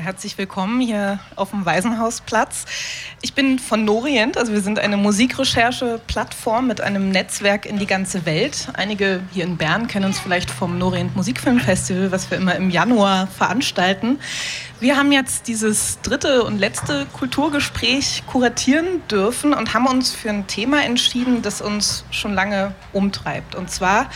herzlich willkommen hier auf dem Waisenhausplatz. Ich bin von Norient, also wir sind eine Musikrecherche-Plattform mit einem Netzwerk in die ganze Welt. Einige hier in Bern kennen uns vielleicht vom Norient Musikfilmfestival, was wir immer im Januar veranstalten. Wir haben jetzt dieses dritte und letzte Kulturgespräch kuratieren dürfen und haben uns für ein Thema entschieden, das uns schon lange umtreibt. Und zwar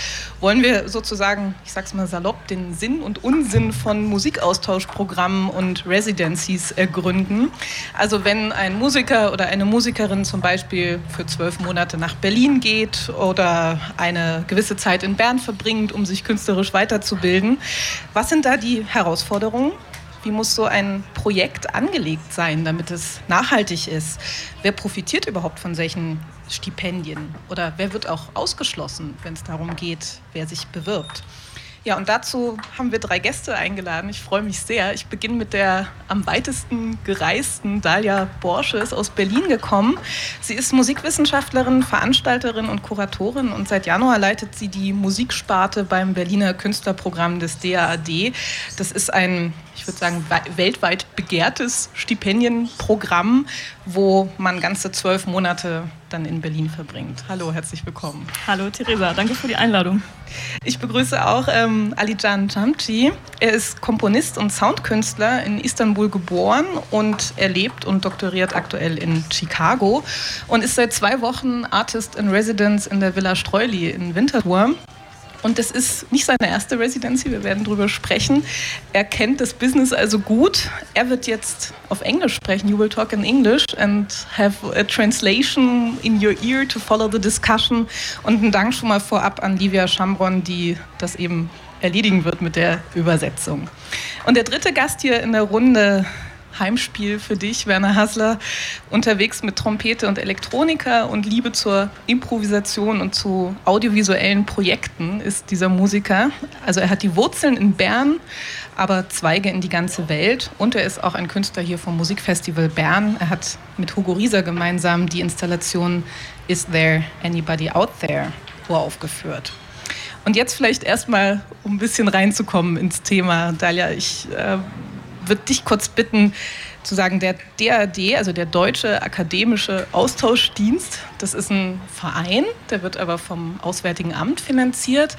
wollen wir sozusagen, ich sag's mal salopp, den Sinn und Unsinn von Musikaustauschprogrammen und Residencies ergründen. Also wenn ein Musiker oder eine Musikerin zum Beispiel für zwölf Monate nach Berlin geht oder eine gewisse Zeit in Bern verbringt, um sich künstlerisch weiterzubilden, was sind da die Herausforderungen? Wie muss so ein Projekt angelegt sein, damit es nachhaltig ist? Wer profitiert überhaupt von solchen Stipendien? Oder wer wird auch ausgeschlossen, wenn es darum geht, wer sich bewirbt? Ja, und dazu haben wir drei Gäste eingeladen. Ich freue mich sehr. Ich beginne mit der am weitesten gereisten Dalia Borsche, ist aus Berlin gekommen. Sie ist Musikwissenschaftlerin, Veranstalterin und Kuratorin und seit Januar leitet sie die Musiksparte beim Berliner Künstlerprogramm des DAAD. Das ist ein ich würde sagen, weltweit begehrtes Stipendienprogramm, wo man ganze zwölf Monate dann in Berlin verbringt. Hallo, herzlich willkommen. Hallo Theresa, danke für die Einladung. Ich begrüße auch ähm, Alijan Jamci. Er ist Komponist und Soundkünstler in Istanbul geboren und er lebt und doktoriert aktuell in Chicago und ist seit zwei Wochen Artist in Residence in der Villa Streuli in Winterthur. Und das ist nicht seine erste Residency, wir werden darüber sprechen. Er kennt das Business also gut. Er wird jetzt auf Englisch sprechen. You will talk in English and have a translation in your ear to follow the discussion. Und ein Dank schon mal vorab an Livia Schambron, die das eben erledigen wird mit der Übersetzung. Und der dritte Gast hier in der Runde Heimspiel für dich, Werner Hassler, unterwegs mit Trompete und Elektroniker und Liebe zur Improvisation und zu audiovisuellen Projekten ist dieser Musiker. Also er hat die Wurzeln in Bern, aber Zweige in die ganze Welt und er ist auch ein Künstler hier vom Musikfestival Bern. Er hat mit Hugo Rieser gemeinsam die Installation Is There Anybody Out There uraufgeführt. Und jetzt vielleicht erstmal, um ein bisschen reinzukommen ins Thema, Dalia, ich äh, würde dich kurz bitten, zu sagen, der DAD, also der Deutsche Akademische Austauschdienst, das ist ein Verein, der wird aber vom Auswärtigen Amt finanziert.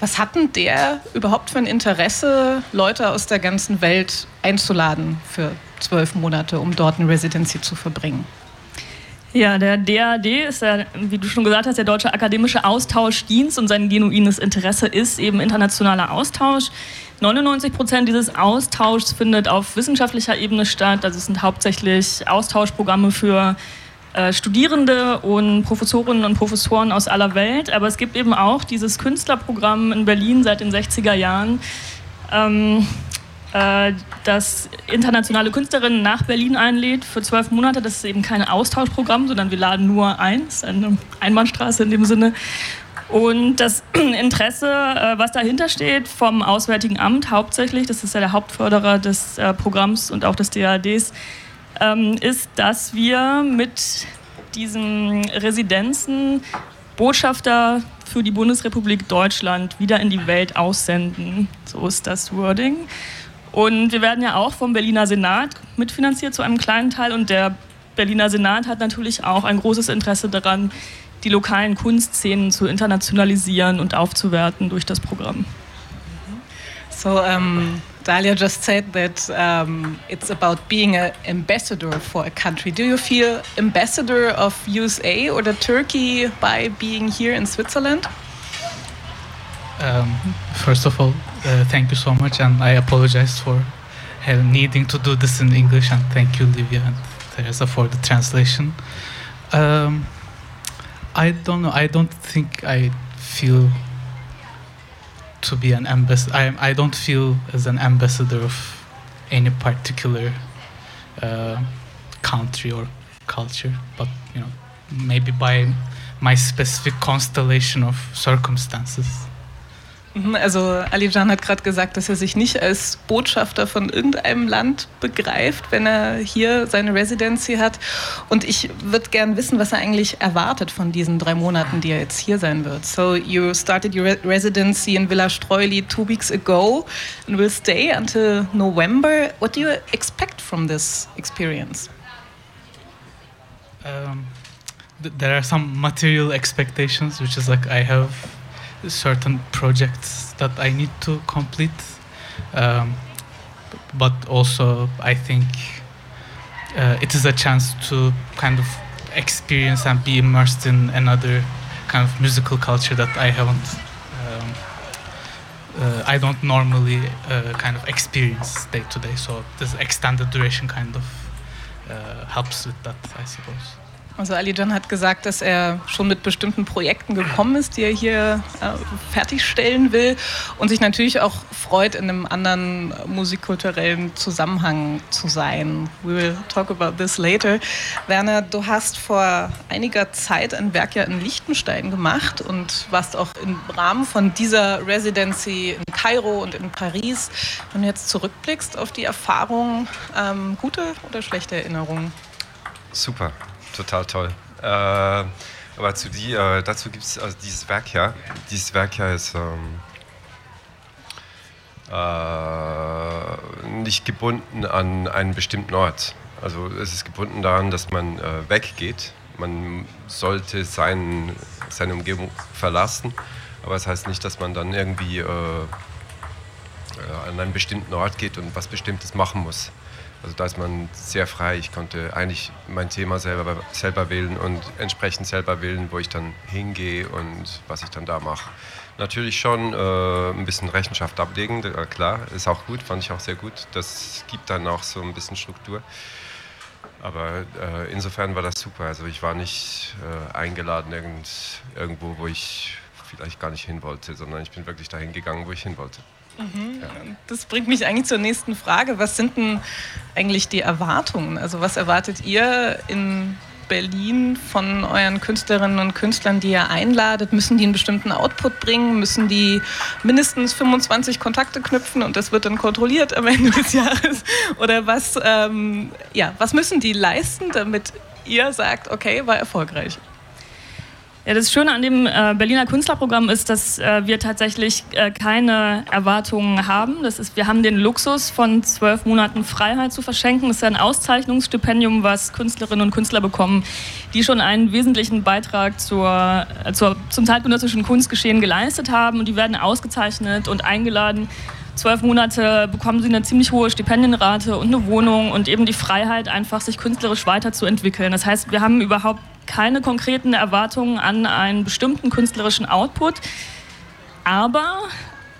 Was hat denn der überhaupt für ein Interesse, Leute aus der ganzen Welt einzuladen für zwölf Monate, um dort eine Residency zu verbringen? Ja, der DAD ist ja, wie du schon gesagt hast, der Deutsche Akademische Austauschdienst und sein genuines Interesse ist eben internationaler Austausch. 99 Prozent dieses Austauschs findet auf wissenschaftlicher Ebene statt. Also es sind hauptsächlich Austauschprogramme für äh, Studierende und Professorinnen und Professoren aus aller Welt. Aber es gibt eben auch dieses Künstlerprogramm in Berlin seit den 60er Jahren. Ähm, äh, das internationale Künstlerinnen nach Berlin einlädt für zwölf Monate. Das ist eben kein Austauschprogramm, sondern wir laden nur ein. Das ist eine Einbahnstraße in dem Sinne. Und das Interesse, äh, was dahinter steht vom Auswärtigen Amt hauptsächlich, das ist ja der Hauptförderer des äh, Programms und auch des DADs, ähm, ist, dass wir mit diesen Residenzen Botschafter für die Bundesrepublik Deutschland wieder in die Welt aussenden. So ist das Wording. Und wir werden ja auch vom Berliner Senat mitfinanziert zu einem kleinen Teil. Und der Berliner Senat hat natürlich auch ein großes Interesse daran, die lokalen Kunstszenen zu internationalisieren und aufzuwerten durch das Programm. So, um, Dalia just said that um, it's about being an ambassador for a country. Do you feel ambassador of USA or the Turkey by being here in Switzerland? Um, first of all, uh, thank you so much, and I apologize for needing to do this in English. And thank you, Livia and Teresa, for the translation. Um, I don't know. I don't think I feel to be an ambassador. I, I don't feel as an ambassador of any particular uh, country or culture, but you know, maybe by my specific constellation of circumstances. Mhm, also Alijan hat gerade gesagt, dass er sich nicht als Botschafter von irgendeinem Land begreift, wenn er hier seine Residency hat. Und ich würde gern wissen, was er eigentlich erwartet von diesen drei Monaten, die er jetzt hier sein wird. So you started your residency in Villa Streuli two weeks ago and will stay until November. What do you expect from this experience? Um, th there are some material expectations, which is like I have certain projects that I need to complete. Um, but also, I think uh, it is a chance to kind of experience and be immersed in another kind of musical culture that I haven't. Um, uh, I don't normally uh, kind of experience day to day, so this extended duration kind of uh, helps with that, I suppose. Also Alijan hat gesagt, dass er schon mit bestimmten Projekten gekommen ist, die er hier äh, fertigstellen will und sich natürlich auch freut, in einem anderen musikkulturellen Zusammenhang zu sein. We will talk about this later. Werner, du hast vor einiger Zeit ein Werk ja in Liechtenstein gemacht und warst auch im Rahmen von dieser Residency in Kairo und in Paris. Wenn du jetzt zurückblickst auf die Erfahrung, ähm, gute oder schlechte Erinnerungen? Super total toll. Äh, aber zu die, äh, dazu gibt es also dieses Werk hier. Dieses Werk hier ist ähm, äh, nicht gebunden an einen bestimmten Ort. Also es ist gebunden daran, dass man äh, weggeht. Man sollte sein, seine Umgebung verlassen, aber es das heißt nicht, dass man dann irgendwie äh, äh, an einen bestimmten Ort geht und was Bestimmtes machen muss. Also da ist man sehr frei. Ich konnte eigentlich mein Thema selber, selber wählen und entsprechend selber wählen, wo ich dann hingehe und was ich dann da mache. Natürlich schon äh, ein bisschen Rechenschaft ablegen, klar, ist auch gut, fand ich auch sehr gut. Das gibt dann auch so ein bisschen Struktur. Aber äh, insofern war das super. Also ich war nicht äh, eingeladen irgend, irgendwo, wo ich vielleicht gar nicht hin wollte, sondern ich bin wirklich dahin gegangen, wo ich hin wollte. Mhm. Das bringt mich eigentlich zur nächsten Frage. Was sind denn eigentlich die Erwartungen? Also was erwartet ihr in Berlin von euren Künstlerinnen und Künstlern, die ihr einladet? Müssen die einen bestimmten Output bringen? Müssen die mindestens 25 Kontakte knüpfen und das wird dann kontrolliert am Ende des Jahres? Oder was, ähm, ja, was müssen die leisten, damit ihr sagt, okay, war erfolgreich? Ja, das Schöne an dem äh, Berliner Künstlerprogramm ist, dass äh, wir tatsächlich äh, keine Erwartungen haben. Das ist, wir haben den Luxus von zwölf Monaten Freiheit zu verschenken. Das ist ein Auszeichnungsstipendium, was Künstlerinnen und Künstler bekommen, die schon einen wesentlichen Beitrag zur, äh, zur, zum zeitgenössischen Kunstgeschehen geleistet haben. Und die werden ausgezeichnet und eingeladen. Zwölf Monate bekommen sie eine ziemlich hohe Stipendienrate und eine Wohnung und eben die Freiheit, einfach sich künstlerisch weiterzuentwickeln. Das heißt, wir haben überhaupt keine konkreten Erwartungen an einen bestimmten künstlerischen Output. Aber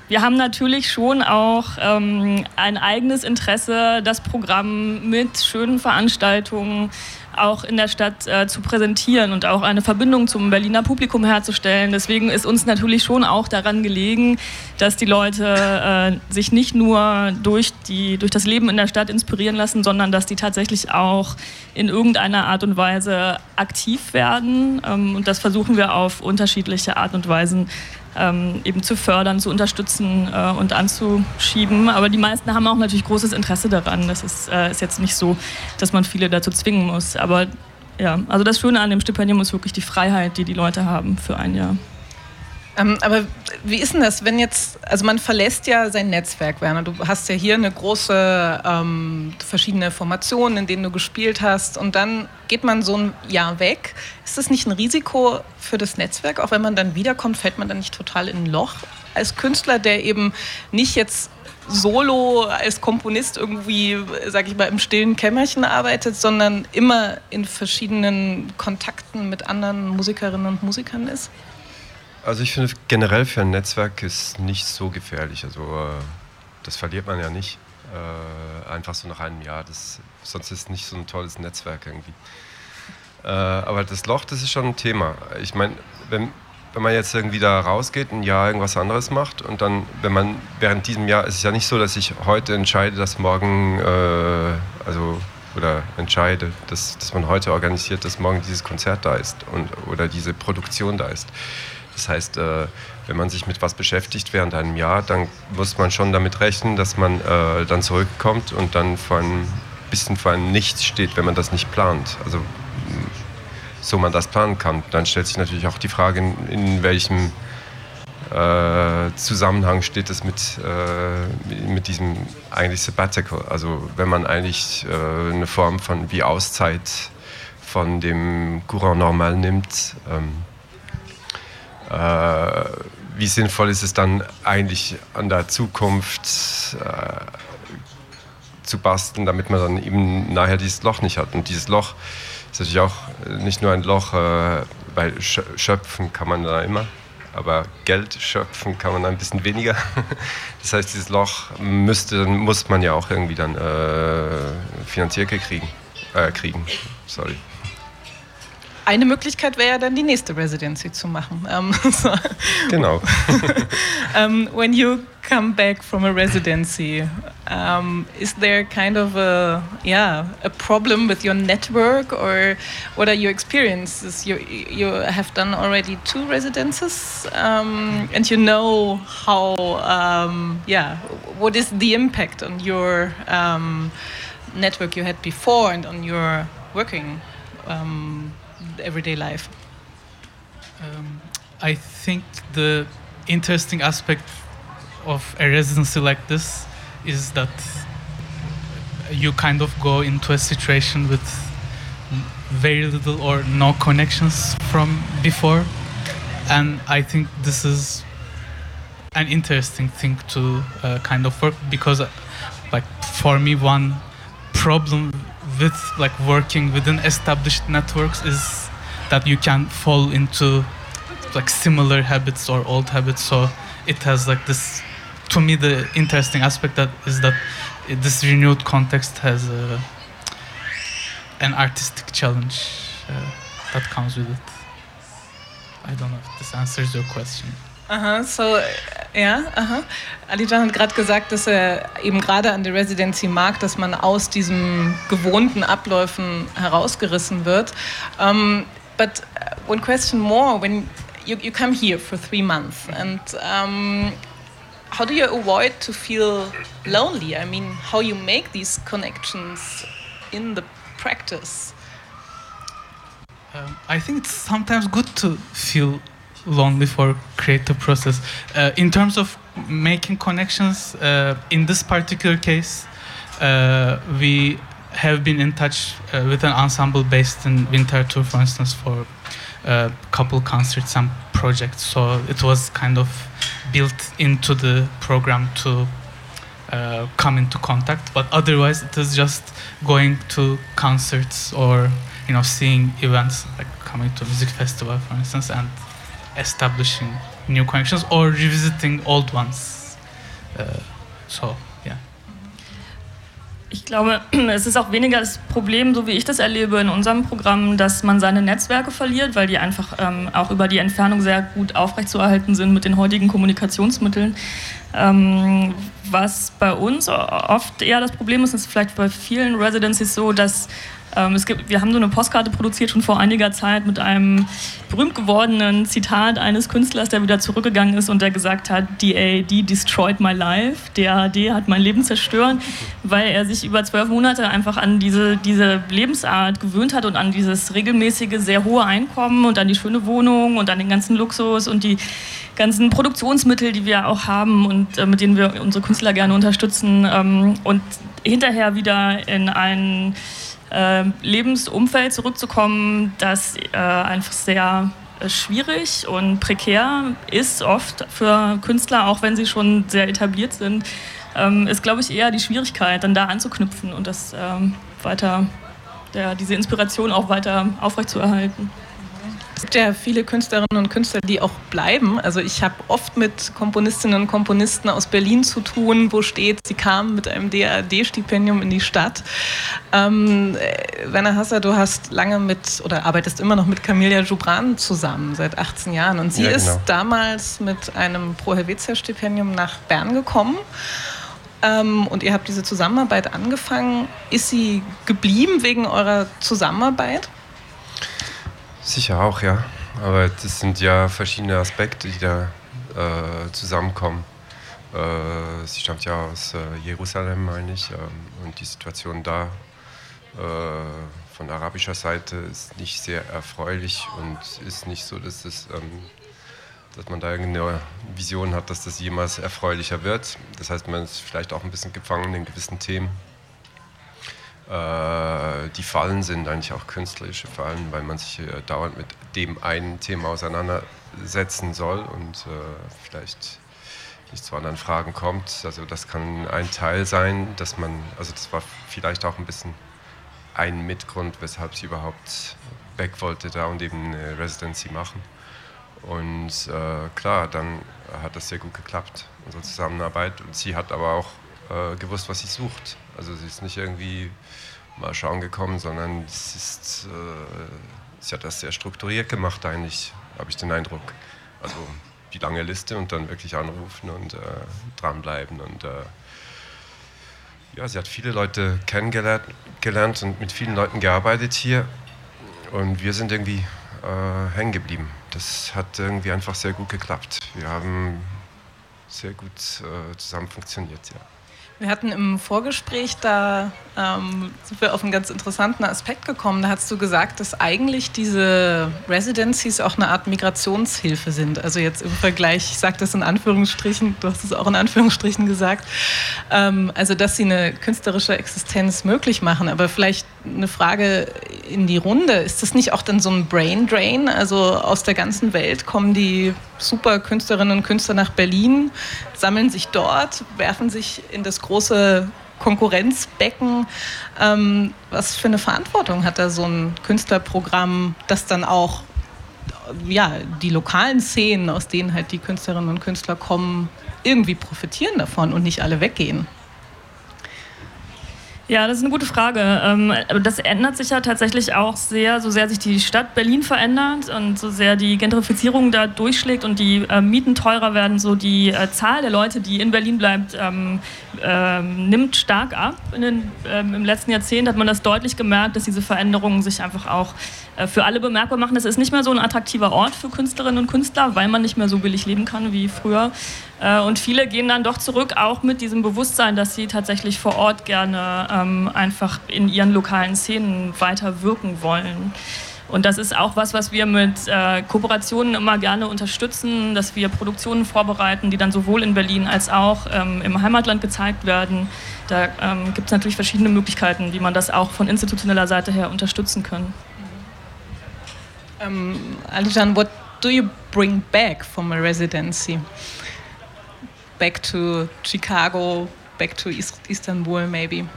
wir haben natürlich schon auch ähm, ein eigenes Interesse, das Programm mit schönen Veranstaltungen auch in der Stadt äh, zu präsentieren und auch eine Verbindung zum Berliner Publikum herzustellen. Deswegen ist uns natürlich schon auch daran gelegen, dass die Leute äh, sich nicht nur durch, die, durch das Leben in der Stadt inspirieren lassen, sondern dass die tatsächlich auch in irgendeiner Art und Weise aktiv werden. Ähm, und das versuchen wir auf unterschiedliche Art und Weisen ähm, eben zu fördern, zu unterstützen äh, und anzuschieben. Aber die meisten haben auch natürlich großes Interesse daran. Das ist, äh, ist jetzt nicht so, dass man viele dazu zwingen muss. Aber ja, also das Schöne an dem Stipendium ist wirklich die Freiheit, die die Leute haben für ein Jahr. Ähm, aber wie ist denn das, wenn jetzt, also man verlässt ja sein Netzwerk, Werner. Du hast ja hier eine große, ähm, verschiedene Formationen, in denen du gespielt hast und dann geht man so ein Jahr weg. Ist das nicht ein Risiko für das Netzwerk? Auch wenn man dann wiederkommt, fällt man dann nicht total in ein Loch? Als Künstler, der eben nicht jetzt solo als Komponist irgendwie, sag ich mal, im stillen Kämmerchen arbeitet, sondern immer in verschiedenen Kontakten mit anderen Musikerinnen und Musikern ist? Also ich finde generell für ein Netzwerk ist nicht so gefährlich. Also äh, das verliert man ja nicht äh, einfach so nach einem Jahr. Das, sonst ist es nicht so ein tolles Netzwerk irgendwie. Äh, aber das Loch, das ist schon ein Thema. Ich meine, wenn, wenn man jetzt irgendwie da rausgeht, ein Jahr irgendwas anderes macht und dann, wenn man während diesem Jahr, ist es ja nicht so, dass ich heute entscheide, dass morgen, äh, also oder entscheide, dass, dass man heute organisiert, dass morgen dieses Konzert da ist und, oder diese Produktion da ist Das heißt, äh, wenn man sich mit was beschäftigt während einem Jahr, dann muss man schon damit rechnen, dass man äh, dann zurückkommt und dann vor ein bisschen vor einem Nichts steht, wenn man das nicht plant. Also so man das planen kann. Dann stellt sich natürlich auch die Frage, in, in welchem äh, Zusammenhang steht es mit, äh, mit diesem eigentlich Sabbatical. Also wenn man eigentlich äh, eine Form von wie Auszeit von dem Courant normal nimmt, ähm, äh, wie sinnvoll ist es dann eigentlich an der Zukunft äh, zu basteln, damit man dann eben nachher dieses Loch nicht hat. Und dieses Loch ist natürlich auch nicht nur ein Loch, äh, weil schöpfen kann man da immer, aber Geld schöpfen kann man ein bisschen weniger. Das heißt, dieses Loch müsste, muss man ja auch irgendwie dann äh, finanziert kriegen. Äh, kriegen. Sorry. Eine Möglichkeit wäre ja dann die nächste Residency zu machen. Um, so. Genau. um, when you come back from a residency, um, is there kind of a yeah a problem with your network or what are your experiences? You you have done already two residences, and you know how yeah what is the impact on your network you had before and on your working. Um, everyday life? Um, I think the interesting aspect of a residency like this is that you kind of go into a situation with very little or no connections from before and i think this is an interesting thing to uh, kind of work because uh, like for me one problem with like working within established networks is that you can fall into like similar habits or old habits. So it has like this. To me, the interesting aspect that is that this renewed context has a, an artistic challenge uh, that comes with it. I don't know if this answers your question. Aha, so, ja, aha. Alijan hat gerade gesagt, dass er eben gerade an der Residency mag, dass man aus diesen gewohnten Abläufen herausgerissen wird. Um, But uh, one question more when you, you come here for three months and um, how do you avoid to feel lonely? I mean, how you make these connections in the practice? Um, I think it's sometimes good to feel lonely for creative process. Uh, in terms of making connections, uh, in this particular case, uh, we have been in touch uh, with an ensemble based in Winterthur, for instance, for a couple concerts and projects. So it was kind of built into the program to uh, come into contact. But otherwise, it is just going to concerts or you know seeing events like coming to a music festival, for instance, and establishing new connections or revisiting old ones. Uh, so Ich glaube, es ist auch weniger das Problem, so wie ich das erlebe in unserem Programm, dass man seine Netzwerke verliert, weil die einfach ähm, auch über die Entfernung sehr gut aufrechtzuerhalten sind mit den heutigen Kommunikationsmitteln. Ähm, was bei uns oft eher das Problem ist, ist vielleicht bei vielen Residencies so, dass es gibt, wir haben so eine Postkarte produziert schon vor einiger Zeit mit einem berühmt gewordenen Zitat eines Künstlers, der wieder zurückgegangen ist und der gesagt hat, DAD destroyed my life, DAD hat mein Leben zerstört, weil er sich über zwölf Monate einfach an diese, diese Lebensart gewöhnt hat und an dieses regelmäßige, sehr hohe Einkommen und an die schöne Wohnung und an den ganzen Luxus und die ganzen Produktionsmittel, die wir auch haben und äh, mit denen wir unsere Künstler gerne unterstützen ähm, und hinterher wieder in einen äh, Lebensumfeld zurückzukommen, das äh, einfach sehr äh, schwierig und prekär ist oft für Künstler, auch wenn sie schon sehr etabliert sind, ähm, ist, glaube ich, eher die Schwierigkeit, dann da anzuknüpfen und das ähm, weiter, der, diese Inspiration auch weiter aufrechtzuerhalten. Es gibt ja viele Künstlerinnen und Künstler, die auch bleiben. Also ich habe oft mit Komponistinnen und Komponisten aus Berlin zu tun, wo steht, sie kamen mit einem DAD-Stipendium in die Stadt. Ähm, äh, Werner Hasser, du hast lange mit oder arbeitest immer noch mit Camilla Joubran zusammen, seit 18 Jahren. Und sie ja, genau. ist damals mit einem Pro Helvetia-Stipendium nach Bern gekommen. Ähm, und ihr habt diese Zusammenarbeit angefangen. Ist sie geblieben wegen eurer Zusammenarbeit? Sicher auch, ja. Aber das sind ja verschiedene Aspekte, die da äh, zusammenkommen. Äh, sie stammt ja aus äh, Jerusalem, meine ich, ähm, und die Situation da äh, von arabischer Seite ist nicht sehr erfreulich und ist nicht so, dass, das, ähm, dass man da irgendeine Vision hat, dass das jemals erfreulicher wird. Das heißt, man ist vielleicht auch ein bisschen gefangen in gewissen Themen. Äh, die Fallen sind eigentlich auch künstlerische Fallen, weil man sich äh, dauernd mit dem einen Thema auseinandersetzen soll und äh, vielleicht nicht zu anderen Fragen kommt. Also das kann ein Teil sein, dass man, also das war vielleicht auch ein bisschen ein Mitgrund, weshalb sie überhaupt weg wollte da und eben eine Residency machen. Und äh, klar, dann hat das sehr gut geklappt, unsere Zusammenarbeit. Und sie hat aber auch äh, gewusst, was sie sucht. Also sie ist nicht irgendwie mal schauen gekommen, sondern es ist, äh, sie hat das sehr strukturiert gemacht eigentlich, habe ich den Eindruck. Also die lange Liste und dann wirklich anrufen und äh, dranbleiben und äh, ja, sie hat viele Leute kennengelernt gelernt und mit vielen Leuten gearbeitet hier und wir sind irgendwie äh, hängen geblieben. Das hat irgendwie einfach sehr gut geklappt. Wir haben sehr gut äh, zusammen funktioniert, ja. Wir hatten im Vorgespräch, da ähm, sind wir auf einen ganz interessanten Aspekt gekommen. Da hast du gesagt, dass eigentlich diese Residencies auch eine Art Migrationshilfe sind. Also jetzt im Vergleich, ich sage das in Anführungsstrichen, du hast es auch in Anführungsstrichen gesagt, ähm, also dass sie eine künstlerische Existenz möglich machen. Aber vielleicht eine Frage in die Runde. Ist das nicht auch dann so ein Brain Drain? Also aus der ganzen Welt kommen die super Künstlerinnen und Künstler nach Berlin, sammeln sich dort, werfen sich in das große Konkurrenzbecken. Ähm, was für eine Verantwortung hat da so ein Künstlerprogramm, das dann auch ja, die lokalen Szenen, aus denen halt die Künstlerinnen und Künstler kommen, irgendwie profitieren davon und nicht alle weggehen? Ja, das ist eine gute Frage. Ähm, das ändert sich ja tatsächlich auch sehr, so sehr sich die Stadt Berlin verändert und so sehr die Gentrifizierung da durchschlägt und die äh, Mieten teurer werden, so die äh, Zahl der Leute, die in Berlin bleibt, ähm, ähm, nimmt stark ab. Den, Im letzten Jahrzehnt hat man das deutlich gemerkt, dass diese Veränderungen sich einfach auch äh, für alle bemerkbar machen. Es ist nicht mehr so ein attraktiver Ort für Künstlerinnen und Künstler, weil man nicht mehr so billig leben kann wie früher. Äh, und viele gehen dann doch zurück, auch mit diesem Bewusstsein, dass sie tatsächlich vor Ort gerne ähm, einfach in ihren lokalen Szenen weiter wirken wollen. Und das ist auch was, was wir mit äh, Kooperationen immer gerne unterstützen, dass wir Produktionen vorbereiten, die dann sowohl in Berlin als auch ähm, im Heimatland gezeigt werden. Da ähm, gibt es natürlich verschiedene Möglichkeiten, wie man das auch von institutioneller Seite her unterstützen kann. Um, Alijan, what do you bring back from a residency? Back to Chicago, back to Istanbul, maybe?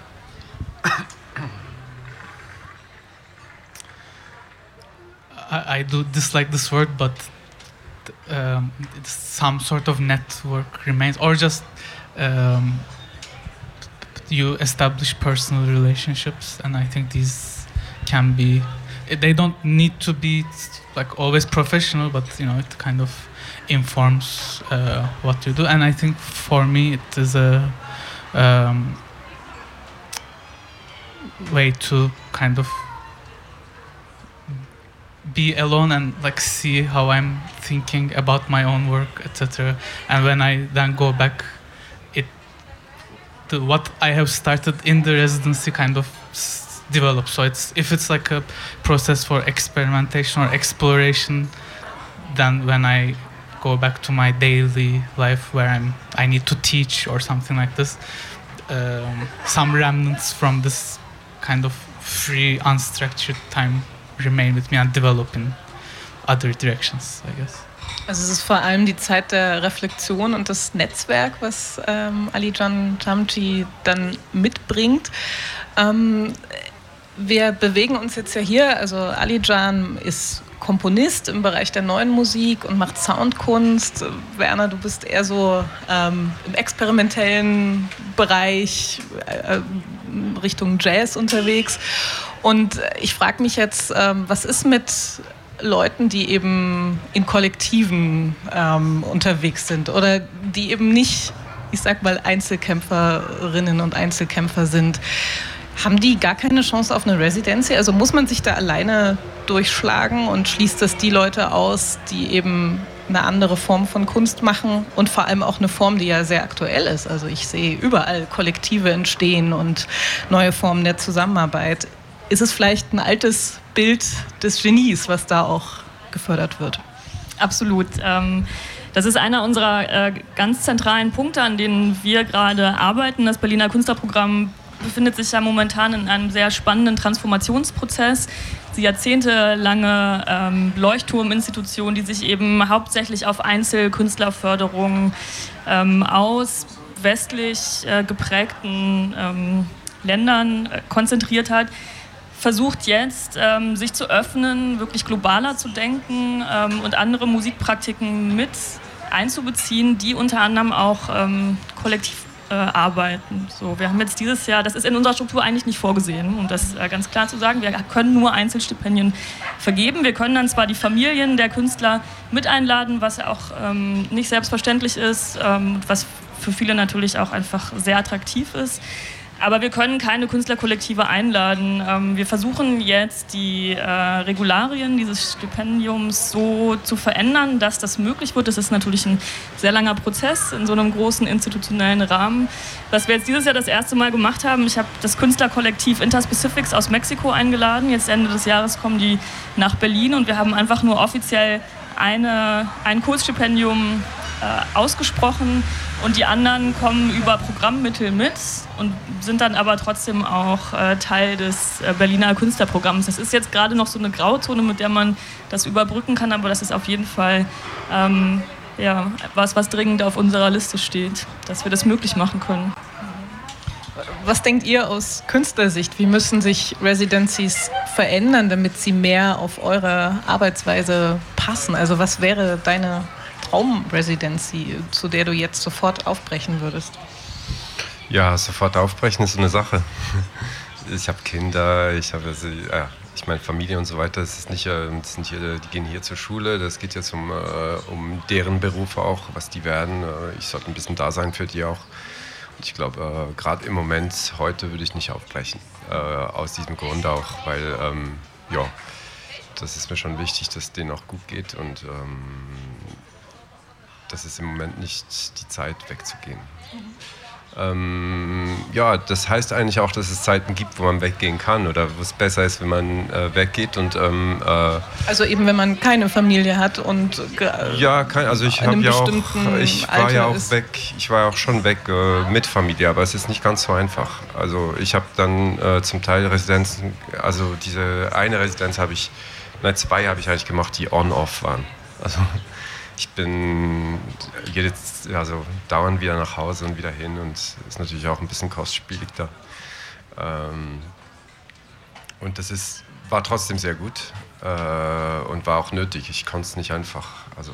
I, I, do dislike this word, but um, some sort of network remains, or just um, you establish personal relationships, and I think these can be. They don't need to be like always professional, but you know, it kind of informs uh, what you do. And I think for me, it is a um, way to kind of be alone and like see how I'm thinking about my own work, etc. And when I then go back, it the, what I have started in the residency kind of develops. So it's if it's like a process for experimentation or exploration, then when I go back to my daily life where I'm I need to teach or something like this. Um, some remnants from this kind of free, unstructured time remain with me and develop in other directions, I guess. Also es ist vor allem die Zeit der Reflexion und das Netzwerk, was ähm, Alijan Jamji dann mitbringt. Ähm, wir bewegen uns jetzt ja hier, also Alijan ist Komponist im Bereich der neuen Musik und macht Soundkunst. Werner, du bist eher so ähm, im experimentellen Bereich äh, Richtung Jazz unterwegs. Und ich frage mich jetzt, ähm, was ist mit Leuten, die eben in Kollektiven ähm, unterwegs sind oder die eben nicht, ich sag mal, Einzelkämpferinnen und Einzelkämpfer sind? Haben die gar keine Chance auf eine Residency? Also muss man sich da alleine durchschlagen und schließt das die Leute aus, die eben eine andere Form von Kunst machen und vor allem auch eine Form, die ja sehr aktuell ist. Also ich sehe überall Kollektive entstehen und neue Formen der Zusammenarbeit. Ist es vielleicht ein altes Bild des Genies, was da auch gefördert wird? Absolut. Ähm das ist einer unserer äh, ganz zentralen Punkte, an denen wir gerade arbeiten. Das Berliner Künstlerprogramm befindet sich ja momentan in einem sehr spannenden Transformationsprozess. Die jahrzehntelange ähm, Leuchtturminstitution, die sich eben hauptsächlich auf Einzelkünstlerförderung ähm, aus westlich äh, geprägten ähm, Ländern äh, konzentriert hat, versucht jetzt, ähm, sich zu öffnen, wirklich globaler zu denken ähm, und andere Musikpraktiken mit einzubeziehen, die unter anderem auch ähm, kollektiv äh, arbeiten. So, wir haben jetzt dieses Jahr, das ist in unserer Struktur eigentlich nicht vorgesehen, um das äh, ganz klar zu sagen, wir können nur Einzelstipendien vergeben. Wir können dann zwar die Familien der Künstler mit einladen, was auch ähm, nicht selbstverständlich ist, ähm, was für viele natürlich auch einfach sehr attraktiv ist. Aber wir können keine Künstlerkollektive einladen. Ähm, wir versuchen jetzt die äh, Regularien dieses Stipendiums so zu verändern, dass das möglich wird. Das ist natürlich ein sehr langer Prozess in so einem großen institutionellen Rahmen. Was wir jetzt dieses Jahr das erste Mal gemacht haben, ich habe das Künstlerkollektiv Interspecifics aus Mexiko eingeladen. Jetzt Ende des Jahres kommen die nach Berlin und wir haben einfach nur offiziell eine, ein Kursstipendium äh, ausgesprochen und die anderen kommen über Programmmittel mit und sind dann aber trotzdem auch äh, Teil des äh, Berliner Künstlerprogramms. Das ist jetzt gerade noch so eine Grauzone, mit der man das überbrücken kann, aber das ist auf jeden Fall ähm, ja, was, was dringend auf unserer Liste steht, dass wir das möglich machen können. Was denkt ihr aus Künstlersicht? Wie müssen sich Residencies verändern, damit sie mehr auf eure Arbeitsweise passen? Also was wäre deine Traumresidency, zu der du jetzt sofort aufbrechen würdest? Ja, sofort aufbrechen ist so eine Sache. Ich habe Kinder, ich habe ja, ich meine Familie und so weiter. Das ist nicht, äh, das sind hier, die gehen hier zur Schule. Das geht jetzt um, äh, um deren Berufe auch, was die werden. Äh, ich sollte ein bisschen da sein für die auch. Und ich glaube, gerade im Moment, heute würde ich nicht aufbrechen. aus diesem Grund auch, weil, ähm, ja, das ist mir schon wichtig, dass es denen auch gut geht und ähm, das ist im Moment nicht die Zeit wegzugehen. Mhm. Ähm, ja, das heißt eigentlich auch, dass es Zeiten gibt, wo man weggehen kann oder wo es besser ist, wenn man äh, weggeht und ähm, äh, also eben wenn man keine Familie hat und ja, kein, also ich habe ja auch, ich war Alter ja auch weg, ich war ja auch schon weg äh, mit Familie, aber es ist nicht ganz so einfach. Also ich habe dann äh, zum Teil Residenzen, also diese eine Residenz habe ich, nein zwei habe ich eigentlich gemacht, die on-off waren. Also ich bin jedes, also dauernd wieder nach Hause und wieder hin und ist natürlich auch ein bisschen kostspielig da. Ähm, und das ist, war trotzdem sehr gut äh, und war auch nötig. Ich konnte es nicht einfach, also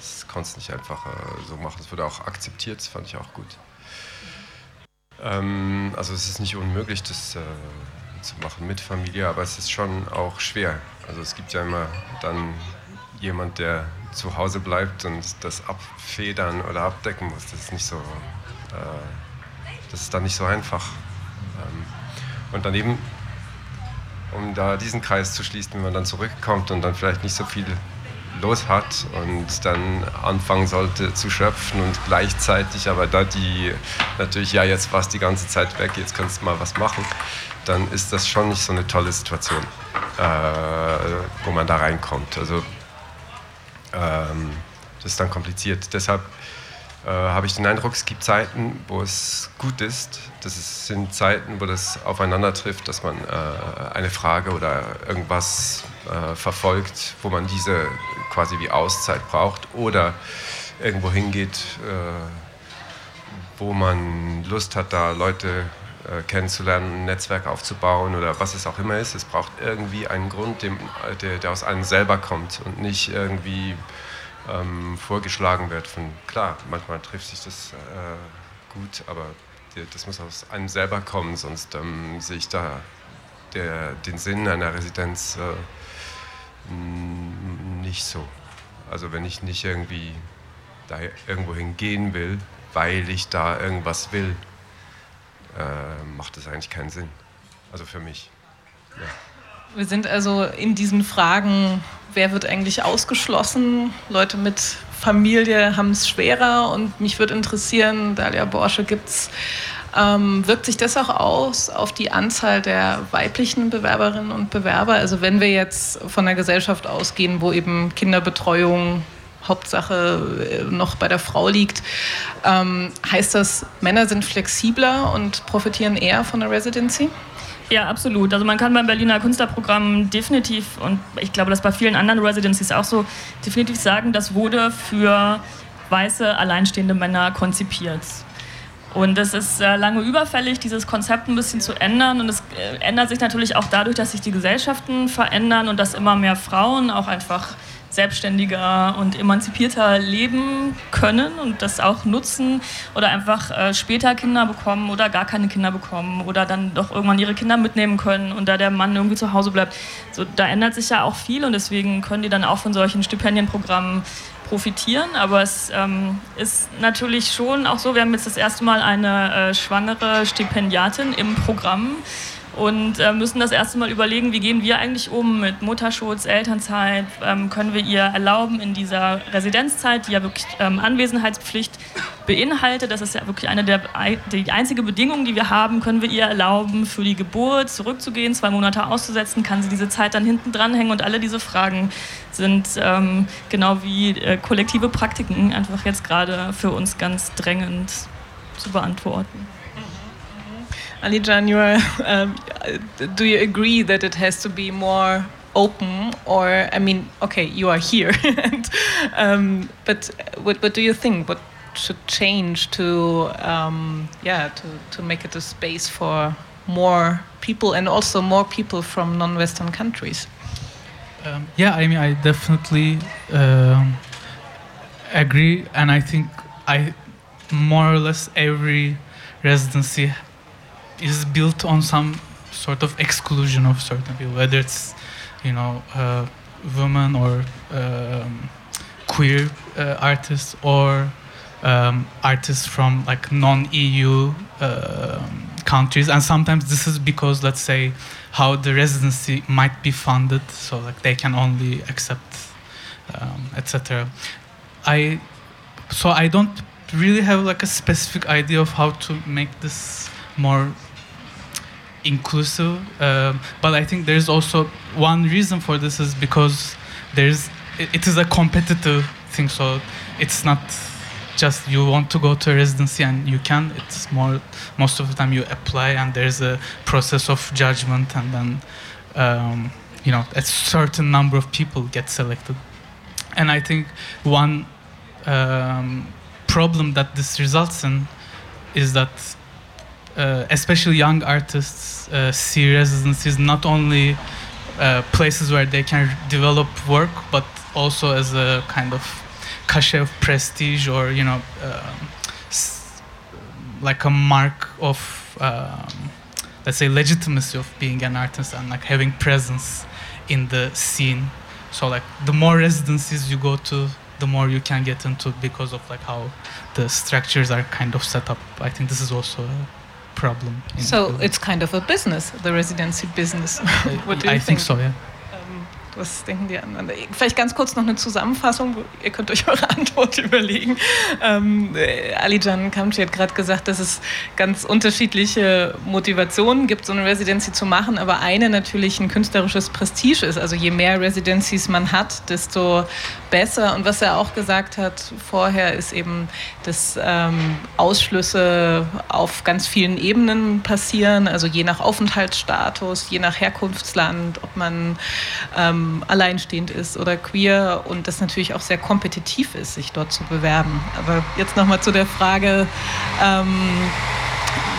ich konnte es nicht einfach äh, so machen. Es wurde auch akzeptiert, das fand ich auch gut. Ähm, also es ist nicht unmöglich, das äh, zu machen mit Familie, aber es ist schon auch schwer. Also es gibt ja immer dann jemand, der zu Hause bleibt und das abfedern oder abdecken muss. Das ist nicht so, äh, das ist dann nicht so einfach. Ähm, und daneben, um da diesen Kreis zu schließen, wenn man dann zurückkommt und dann vielleicht nicht so viel los hat und dann anfangen sollte zu schöpfen und gleichzeitig aber da die natürlich, ja, jetzt war es die ganze Zeit weg, jetzt kannst du mal was machen, dann ist das schon nicht so eine tolle Situation, äh, wo man da reinkommt. Also ähm, das ist dann kompliziert. Deshalb äh, habe ich den Eindruck, es gibt Zeiten, wo es gut ist. Das sind Zeiten, wo das aufeinander trifft, dass man äh, eine Frage oder irgendwas äh, verfolgt, wo man diese quasi wie Auszeit braucht oder irgendwo hingeht, äh, wo man Lust hat, da Leute äh, kennenzulernen, ein Netzwerk aufzubauen oder was es auch immer ist. Es braucht irgendwie einen Grund, dem, der, der, aus einem selber kommt und nicht irgendwie ähm, vorgeschlagen wird. Von, klar, manchmal trifft sich das äh, gut, aber das muss aus einem selber kommen, sonst ähm, sehe ich da der, den Sinn einer Residenz äh, nicht so. Also wenn ich nicht irgendwie da irgendwo hingehen will, weil ich da irgendwas will, äh, macht das eigentlich keinen Sinn. Also für mich. Ja. Wir sind also in diesen Fragen, wer wird eigentlich ausgeschlossen? Leute mit Familie haben es schwerer und mich würde interessieren, Dalia Borsche, gibt's, ähm, wirkt sich das auch aus auf die Anzahl der weiblichen Bewerberinnen und Bewerber? Also wenn wir jetzt von einer Gesellschaft ausgehen, wo eben Kinderbetreuung Hauptsache äh, noch bei der Frau liegt, ähm, heißt das, Männer sind flexibler und profitieren eher von der Residency? Ja, absolut. Also man kann beim Berliner Künstlerprogramm definitiv, und ich glaube, das bei vielen anderen Residencies auch so, definitiv sagen, das wurde für weiße, alleinstehende Männer konzipiert. Und es ist äh, lange überfällig, dieses Konzept ein bisschen zu ändern. Und es äh, ändert sich natürlich auch dadurch, dass sich die Gesellschaften verändern und dass immer mehr Frauen auch einfach selbstständiger und emanzipierter leben können und das auch nutzen oder einfach äh, später Kinder bekommen oder gar keine Kinder bekommen oder dann doch irgendwann ihre Kinder mitnehmen können und da der Mann irgendwie zu Hause bleibt. So, da ändert sich ja auch viel und deswegen können die dann auch von solchen Stipendienprogrammen profitieren. Aber es ähm, ist natürlich schon auch so, wir haben jetzt das erste Mal eine äh, schwangere Stipendiatin im Programm und äh, müssen das erste Mal überlegen, wie gehen wir eigentlich um mit Mutterschutz, Elternzeit, ähm, können wir ihr erlauben in dieser Residenzzeit, die ja wirklich ähm, Anwesenheitspflicht beinhaltet, das ist ja wirklich eine der die einzige Bedingung, die wir haben, können wir ihr erlauben, für die Geburt zurückzugehen, zwei Monate auszusetzen, kann sie diese Zeit dann hinten dranhängen? Und alle diese Fragen sind ähm, genau wie äh, kollektive Praktiken einfach jetzt gerade für uns ganz drängend zu beantworten. Alijan, you are, um, do you agree that it has to be more open or i mean okay you are here and, um, but what, what do you think? What should change to um, yeah to, to make it a space for more people and also more people from non-western countries? Um, yeah i mean i definitely um, agree and i think i more or less every residency is built on some sort of exclusion of certain people, whether it's you know uh, women or um, queer uh, artists or um, artists from like non-EU uh, countries, and sometimes this is because let's say how the residency might be funded, so like they can only accept um, etc. I so I don't really have like a specific idea of how to make this more inclusive. Um, but I think there's also one reason for this is because there's it, it is a competitive thing. So it's not just you want to go to a residency and you can. It's more most of the time you apply and there's a process of judgment and then um, you know a certain number of people get selected. And I think one um, problem that this results in is that uh, especially young artists uh, see residencies not only uh, places where they can develop work, but also as a kind of cachet of prestige or you know um, like a mark of um, let's say legitimacy of being an artist and like having presence in the scene. So like the more residencies you go to the more you can get into because of like how the structures are kind of set up. I think this is also a problem. So it's kind of a business, the residency business. what do you I think? think so, yeah. Was denken die anderen? Vielleicht ganz kurz noch eine Zusammenfassung. Ihr könnt euch eure Antwort überlegen. Ähm, äh, Alijan Kamchi hat gerade gesagt, dass es ganz unterschiedliche Motivationen gibt, so eine Residency zu machen, aber eine natürlich ein künstlerisches Prestige ist. Also je mehr Residencies man hat, desto besser. Und was er auch gesagt hat vorher, ist eben, dass ähm, Ausschlüsse auf ganz vielen Ebenen passieren, also je nach Aufenthaltsstatus, je nach Herkunftsland, ob man ähm, alleinstehend ist oder queer und das natürlich auch sehr kompetitiv ist, sich dort zu bewerben. Aber jetzt nochmal zu der Frage, ähm,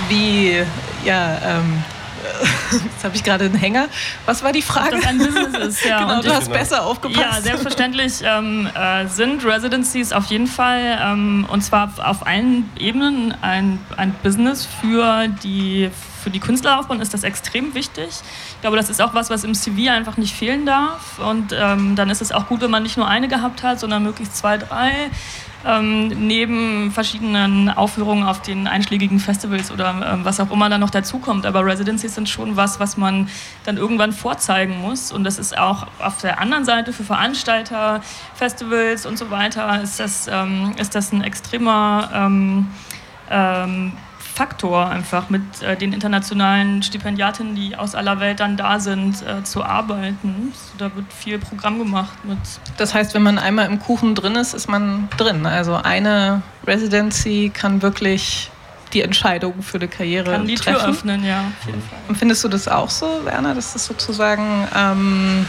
wie, ja, ähm, Jetzt habe ich gerade einen Hänger. Was war die Frage? Das ein Business ist, ja. genau, du hast genau. besser aufgepasst. Ja, selbstverständlich ähm, äh, sind Residencies auf jeden Fall ähm, und zwar auf allen Ebenen ein, ein Business für die für die Künstlerlaufbahn ist das extrem wichtig. Ich glaube, das ist auch was, was im CV einfach nicht fehlen darf. Und ähm, dann ist es auch gut, wenn man nicht nur eine gehabt hat, sondern möglichst zwei, drei. Ähm, neben verschiedenen Aufführungen auf den einschlägigen Festivals oder äh, was auch immer da noch dazukommt. Aber Residencies sind schon was, was man dann irgendwann vorzeigen muss. Und das ist auch auf der anderen Seite für Veranstalter, Festivals und so weiter, ist das, ähm, ist das ein extremer ähm, ähm Faktor, einfach mit äh, den internationalen Stipendiatinnen, die aus aller Welt dann da sind, äh, zu arbeiten. So, da wird viel Programm gemacht mit. Das heißt, wenn man einmal im Kuchen drin ist, ist man drin. Also eine Residency kann wirklich die Entscheidung für eine Karriere kann die treffen. Tür öffnen, ja. Und findest du das auch so, Werner, dass das sozusagen ähm,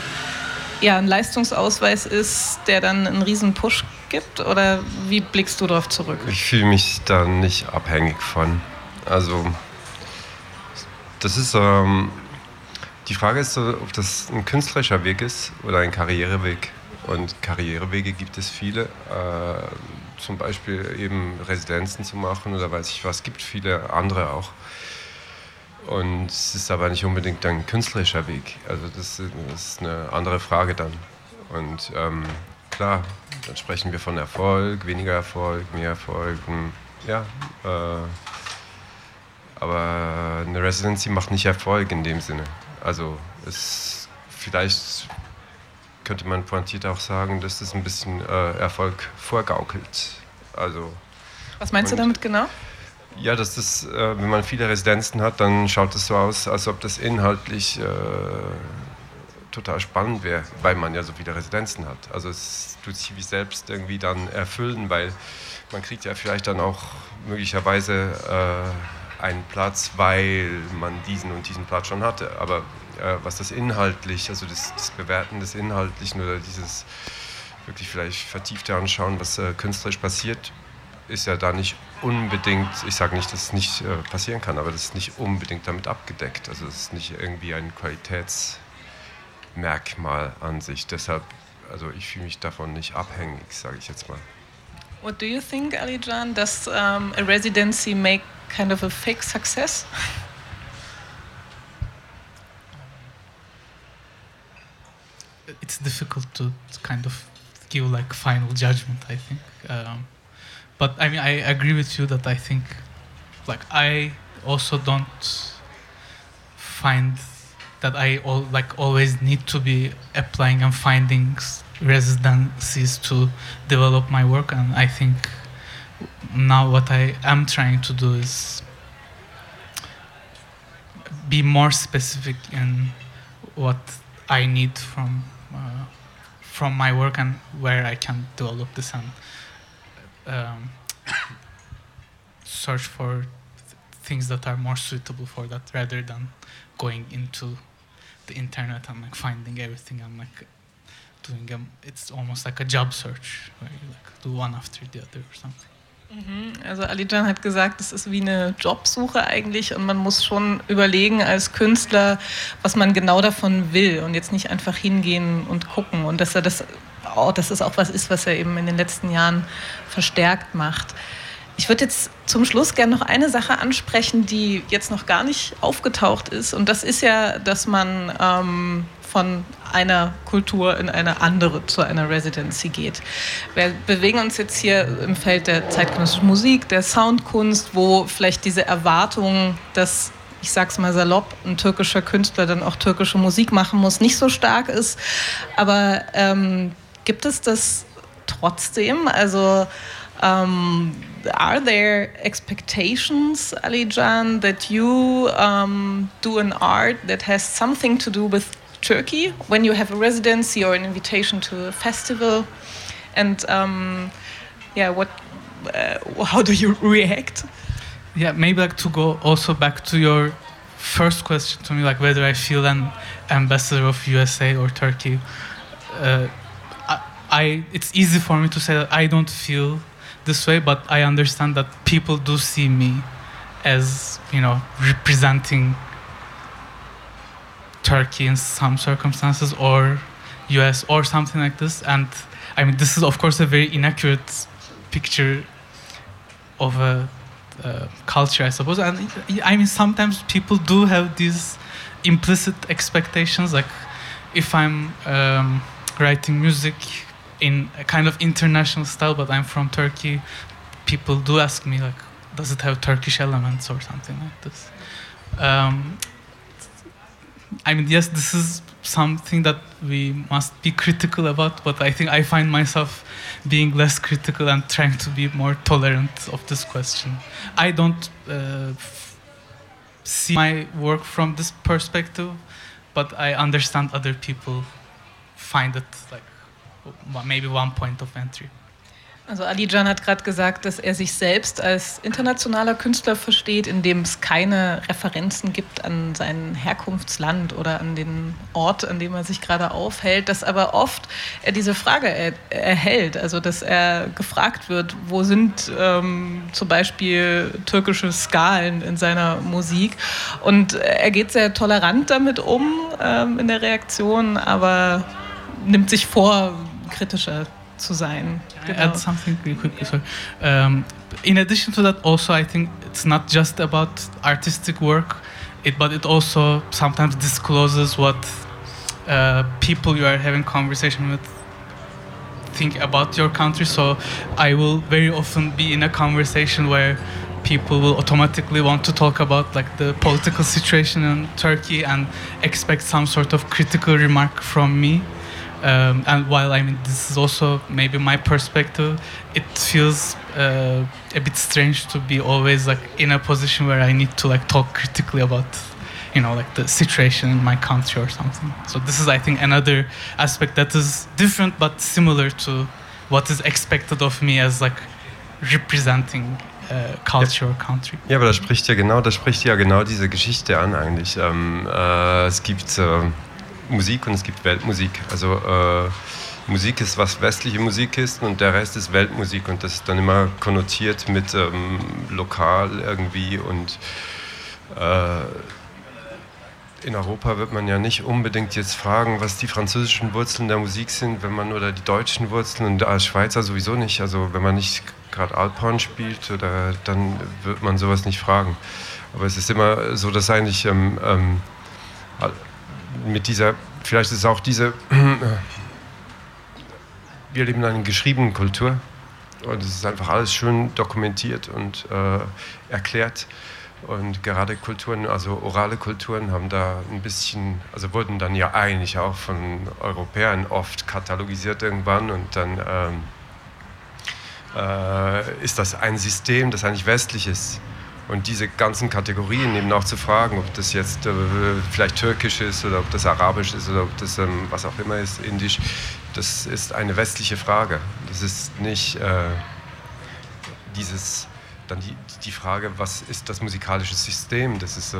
ja, ein Leistungsausweis ist, der dann einen riesen Push gibt? Oder wie blickst du darauf zurück? Ich fühle mich da nicht abhängig von. Also, das ist, ähm, die Frage ist, ob das ein künstlerischer Weg ist oder ein Karriereweg. Und Karrierewege gibt es viele. Äh, zum Beispiel eben Residenzen zu machen oder weiß ich was, gibt viele andere auch. Und es ist aber nicht unbedingt ein künstlerischer Weg. Also das, ist eine andere Frage dann. Und ähm, klar, dann sprechen wir von Erfolg, weniger Erfolg, mehr Erfolg. Ja, äh, aber eine Residency macht nicht Erfolg in dem Sinne. Also es, vielleicht könnte man pointiert auch sagen, dass es ein bisschen äh, Erfolg vorgaukelt. Also, Was meinst du damit genau? Ja, dass das, äh, wenn man viele Residenzen hat, dann schaut es so aus, als ob das inhaltlich äh, total spannend wäre, weil man ja so viele Residenzen hat. Also es tut sich wie selbst irgendwie dann erfüllen, weil man kriegt ja vielleicht dann auch möglicherweise äh, einen Platz, weil man diesen und diesen Platz schon hatte. Aber äh, was das inhaltlich, also das, das, Bewerten des Inhaltlichen oder dieses wirklich vielleicht vertiefte Anschauen, was äh, künstlerisch passiert, ist ja da nicht unbedingt, ich sage nicht, dass es nicht äh, passieren kann, aber das ist nicht unbedingt damit abgedeckt. Also es ist nicht irgendwie ein Qualitätsmerkmal an sich. Deshalb, also ich fühle mich davon nicht abhängig, sage ich jetzt mal. What do you think, Alijan? Does um, a residency make kind of a fake success? It's difficult to, kind of give like final judgment. I think, um, but I mean, I agree with you that I think, like, I also don't find that I all, like always need to be applying and finding residencies to develop my work, and I think now what I am trying to do is be more specific in what I need from uh, from my work and where I can develop this and um, search for th things that are more suitable for that rather than going into the internet and like finding everything and like doing a, it's almost like a job search where you like do one after the other or something. Mhm. Also Alijan hat gesagt, es ist wie eine Jobsuche eigentlich und man muss schon überlegen als Künstler, was man genau davon will und jetzt nicht einfach hingehen und gucken und dass er das, oh, dass das auch was ist, was er eben in den letzten Jahren verstärkt macht. Ich würde jetzt zum Schluss gerne noch eine Sache ansprechen, die jetzt noch gar nicht aufgetaucht ist und das ist ja, dass man ähm, von einer Kultur in eine andere zu einer Residency geht. Wir bewegen uns jetzt hier im Feld der zeitgenössischen Musik, der Soundkunst, wo vielleicht diese Erwartung, dass ich sag's mal salopp, ein türkischer Künstler dann auch türkische Musik machen muss, nicht so stark ist. Aber ähm, gibt es das trotzdem? Also um, are there expectations, Alijan, that you um, do an art that has something to do with Turkey when you have a residency or an invitation to a festival? And um, yeah, what? Uh, how do you react? Yeah, maybe like to go also back to your first question to me, like whether I feel an ambassador of USA or Turkey. Uh, I, I, it's easy for me to say that I don't feel this way, but I understand that people do see me as you know representing Turkey in some circumstances or US or something like this. And I mean, this is of course a very inaccurate picture of a uh, culture, I suppose. And I mean, sometimes people do have these implicit expectations. Like, if I'm um, writing music in a kind of international style, but I'm from Turkey. People do ask me like, does it have Turkish elements or something like this? Um, I mean, yes, this is something that we must be critical about, but I think I find myself being less critical and trying to be more tolerant of this question. I don't uh, see my work from this perspective, but I understand other people find it like maybe one point of entry. Also Alijan hat gerade gesagt, dass er sich selbst als internationaler Künstler versteht, in dem es keine Referenzen gibt an sein Herkunftsland oder an den Ort, an dem er sich gerade aufhält, dass aber oft er diese Frage er erhält, also dass er gefragt wird, wo sind ähm, zum Beispiel türkische Skalen in seiner Musik und er geht sehr tolerant damit um ähm, in der Reaktion, aber nimmt sich vor, kritischer zu sein. Add something really quickly. Sorry. Um, in addition to that, also I think it's not just about artistic work, it, but it also sometimes discloses what uh, people you are having conversation with think about your country. So I will very often be in a conversation where people will automatically want to talk about like the political situation in Turkey and expect some sort of critical remark from me. Um, and while I mean this is also maybe my perspective, it feels uh, a bit strange to be always like in a position where I need to like talk critically about, you know, like the situation in my country or something. So this is I think another aspect that is different but similar to what is expected of me as like representing uh, culture or country. Ja, aber da spricht ja genau, da spricht ja genau diese Geschichte an eigentlich. Ähm, äh, es gibt äh Musik und es gibt Weltmusik. Also äh, Musik ist, was westliche Musik ist und der Rest ist Weltmusik und das ist dann immer konnotiert mit ähm, lokal irgendwie und äh, in Europa wird man ja nicht unbedingt jetzt fragen, was die französischen Wurzeln der Musik sind, wenn man oder die deutschen Wurzeln und als Schweizer sowieso nicht. Also wenn man nicht gerade Alphorn spielt oder dann wird man sowas nicht fragen. Aber es ist immer so, dass eigentlich ähm, ähm, mit dieser, vielleicht ist es auch diese, wir leben in einer geschriebenen Kultur und es ist einfach alles schön dokumentiert und äh, erklärt. Und gerade Kulturen, also orale Kulturen, haben da ein bisschen, also wurden dann ja eigentlich auch von Europäern oft katalogisiert irgendwann und dann ähm, äh, ist das ein System, das eigentlich westlich ist und diese ganzen Kategorien eben auch zu fragen, ob das jetzt äh, vielleicht türkisch ist oder ob das arabisch ist oder ob das ähm, was auch immer ist, indisch, das ist eine westliche Frage. Das ist nicht äh, dieses, dann die, die Frage, was ist das musikalische System? Das ist, äh,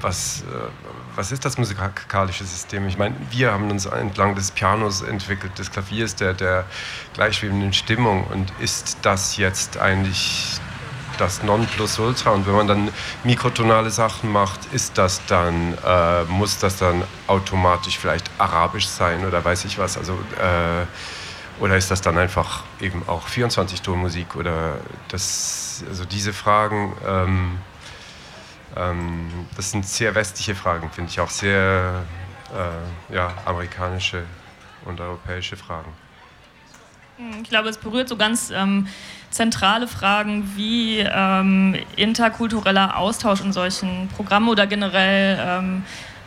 was, äh, was ist das musikalische System? Ich meine, wir haben uns entlang des Pianos entwickelt, des Klaviers, der, der gleichschwebenden Stimmung. Und ist das jetzt eigentlich das Nonplusultra. Und wenn man dann mikrotonale Sachen macht, ist das dann, äh, muss das dann automatisch vielleicht arabisch sein oder weiß ich was. Also, äh, oder ist das dann einfach eben auch 24-Ton-Musik? Oder das, also diese Fragen, ähm, ähm, das sind sehr westliche Fragen, finde ich auch sehr äh, ja, amerikanische und europäische Fragen. Hm, ich glaube, es berührt so ganz ähm, zentrale Fragen wie ähm, interkultureller Austausch in solchen Programmen oder generell ähm,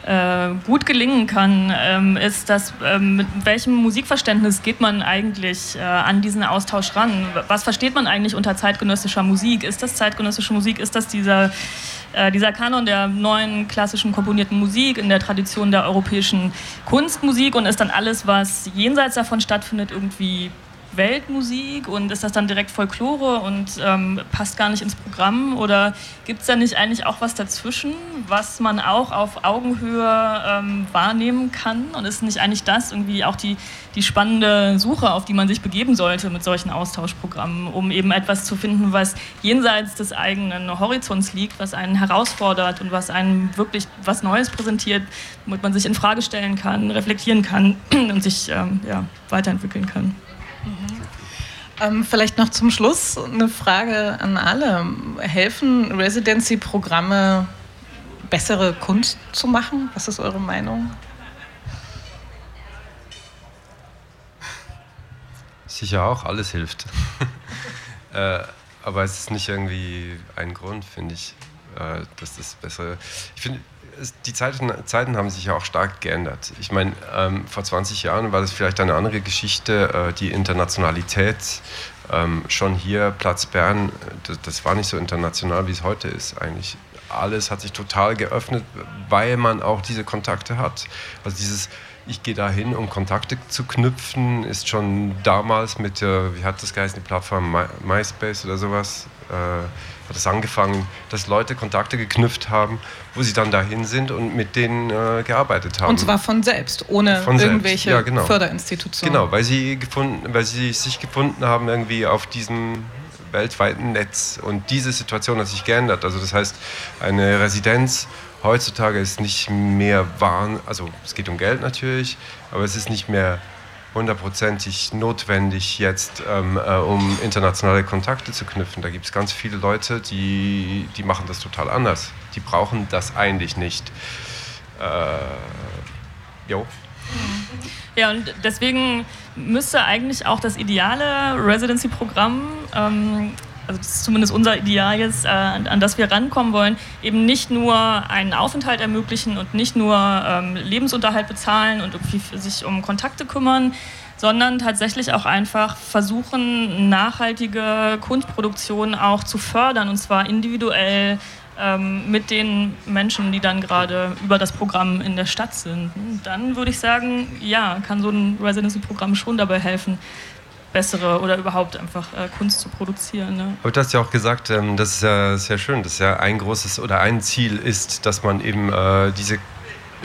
äh, gut gelingen kann, ähm, ist, dass ähm, mit welchem Musikverständnis geht man eigentlich äh, an diesen Austausch ran? Was versteht man eigentlich unter zeitgenössischer Musik? Ist das zeitgenössische Musik? Ist das dieser äh, dieser Kanon der neuen klassischen komponierten Musik in der Tradition der europäischen Kunstmusik und ist dann alles, was jenseits davon stattfindet, irgendwie Weltmusik und ist das dann direkt Folklore und ähm, passt gar nicht ins Programm? Oder gibt es da nicht eigentlich auch was dazwischen, was man auch auf Augenhöhe ähm, wahrnehmen kann? Und ist nicht eigentlich das irgendwie auch die, die spannende Suche, auf die man sich begeben sollte mit solchen Austauschprogrammen, um eben etwas zu finden, was jenseits des eigenen Horizonts liegt, was einen herausfordert und was einem wirklich was Neues präsentiert, womit man sich in Frage stellen kann, reflektieren kann und sich ähm, ja, weiterentwickeln kann? Ähm, vielleicht noch zum Schluss eine Frage an alle. Helfen Residency-Programme, bessere Kunst zu machen? Was ist eure Meinung? sicher auch, alles hilft. äh, aber es ist nicht irgendwie ein Grund, finde ich, äh, dass das bessere. Ich finde, die Zeiten, Zeiten, haben sich ja auch stark geändert. Ich meine, ähm, vor 20 Jahren war das vielleicht eine andere Geschichte. Äh, die Internationalität, ähm, schon hier, Platz Bern, das, das, war nicht so international, wie es heute ist eigentlich. Alles hat sich total geöffnet, weil man auch diese Kontakte hat. Also dieses, ich gehe dahin, um Kontakte zu knüpfen, ist schon damals mit der, wie hat das geheißen, die Plattform My, MySpace oder sowas, äh, hat es angefangen, dass Leute Kontakte geknüpft haben, wo sie dann dahin sind und mit denen äh, gearbeitet haben. Und zwar von selbst, ohne von irgendwelche ja, genau. Förderinstitutionen. Genau, weil sie, gefunden, weil sie sich gefunden haben irgendwie auf diesem weltweiten Netz. Und diese Situation hat sich geändert. Also das heißt, eine Residenz heutzutage ist nicht mehr wahr, also es geht um Geld natürlich, aber es ist nicht mehr hundertprozentig notwendig jetzt, ähm, äh, um internationale Kontakte zu knüpfen. Da gibt es ganz viele Leute, die, die machen das total anders. Die brauchen das eigentlich nicht. Äh, jo. Ja, und deswegen müsste eigentlich auch das ideale Residency-Programm ähm, also das ist zumindest unser Ideal jetzt, äh, an, das wir rankommen wollen, eben nicht nur einen Aufenthalt ermöglichen und nicht nur ähm, Lebensunterhalt bezahlen und irgendwie sich um Kontakte kümmern, sondern tatsächlich auch einfach versuchen, nachhaltige Kunstproduktion auch zu fördern und zwar individuell ähm, mit den Menschen, die dann gerade über das Programm in der Stadt sind. Dann würde ich sagen, ja, kann so ein Residency-Programm schon dabei helfen, bessere oder überhaupt einfach äh, Kunst zu produzieren. Ne? Aber du hast ja auch gesagt, ähm, das ist ja sehr schön, dass ja ein großes oder ein Ziel ist, dass man eben äh, diese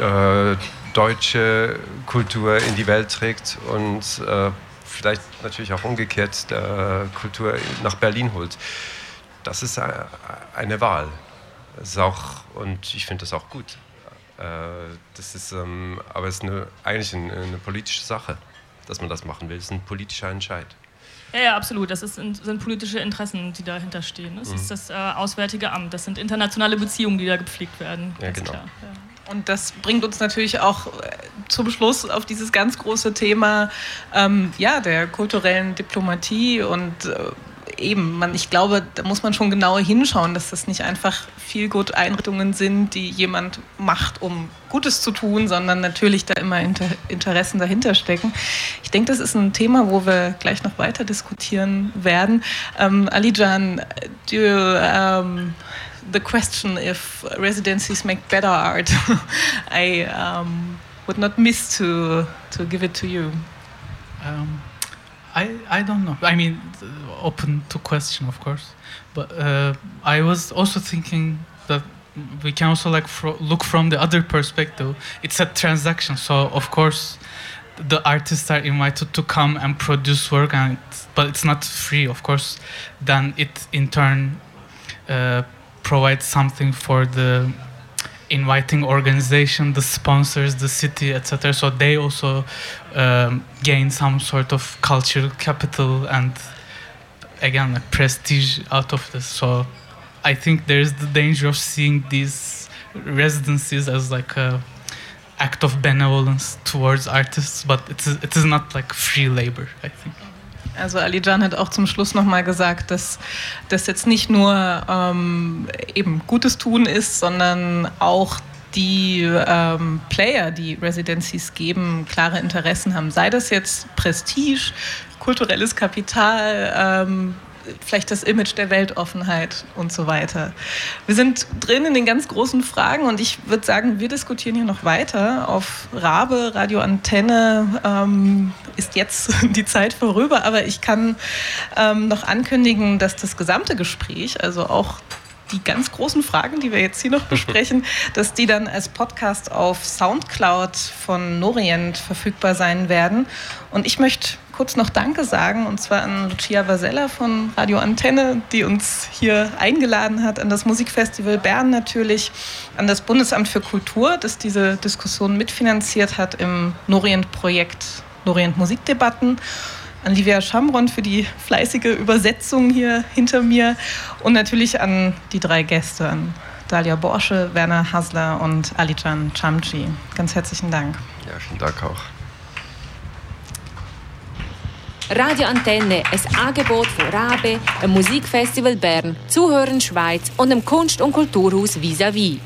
äh, deutsche Kultur in die Welt trägt und äh, vielleicht natürlich auch umgekehrt der Kultur nach Berlin holt. Das ist äh, eine Wahl. Ist auch, und ich finde das auch gut. Äh, das ist, ähm, aber es ist eine, eigentlich eine, eine politische Sache dass man das machen will. Das ist ein politischer Entscheid. Ja, ja, absolut. Das ist, sind politische Interessen, die dahinter stehen. Das mhm. ist das äh, Auswärtige Amt. Das sind internationale Beziehungen, die da gepflegt werden. Ja, genau. Ja. Und das bringt uns natürlich auch äh, zum Schluss auf dieses ganz große Thema ähm, ja, der kulturellen Diplomatie und äh, eben, man, ich glaube, da muss man schon genauer hinschauen, dass das nicht einfach viel gut Einrichtungen sind, die jemand macht, um Gutes zu tun, sondern natürlich da immer Inter Interessen dahinter stecken. Ich denke, das ist ein Thema, wo wir gleich noch weiter diskutieren werden. Ähm, Alijan, do you, um, the question if residencies make better art, I um, would not miss to, to give it to you. Um. I, I don't know. I mean, open to question, of course. But uh, I was also thinking that we can also like fro look from the other perspective. It's a transaction, so of course, the artists are invited to come and produce work, and it's, but it's not free, of course. Then it in turn uh, provides something for the inviting organization, the sponsors, the city, etc. So they also um, gain some sort of cultural capital and again like prestige out of this. So I think there is the danger of seeing these residencies as like a act of benevolence towards artists, but it is, it is not like free labor, I think. Also Alijan hat auch zum Schluss nochmal gesagt, dass das jetzt nicht nur ähm, eben Gutes tun ist, sondern auch die ähm, Player, die Residencies geben, klare Interessen haben. Sei das jetzt Prestige, kulturelles Kapital, ähm, vielleicht das Image der Weltoffenheit und so weiter. Wir sind drin in den ganz großen Fragen und ich würde sagen, wir diskutieren hier noch weiter. Auf Rabe, Radioantenne ähm, ist jetzt die Zeit vorüber, aber ich kann ähm, noch ankündigen, dass das gesamte Gespräch, also auch die ganz großen Fragen, die wir jetzt hier noch besprechen, dass die dann als Podcast auf Soundcloud von Norient verfügbar sein werden. Und ich möchte kurz noch Danke sagen, und zwar an Lucia Vasella von Radio Antenne, die uns hier eingeladen hat, an das Musikfestival Bern natürlich, an das Bundesamt für Kultur, das diese Diskussion mitfinanziert hat im Norient-Projekt Norient Musikdebatten an Livia Schamron für die fleißige Übersetzung hier hinter mir und natürlich an die drei Gäste, an Dalia Borsche, Werner Hasler und Alican Chamchi. Ganz herzlichen Dank. Ja, vielen Dank auch. Radio Antenne, ein Angebot von Rabe, einem Musikfestival Bern, Zuhören Schweiz und dem Kunst- und Kulturhaus Vis-à-vis.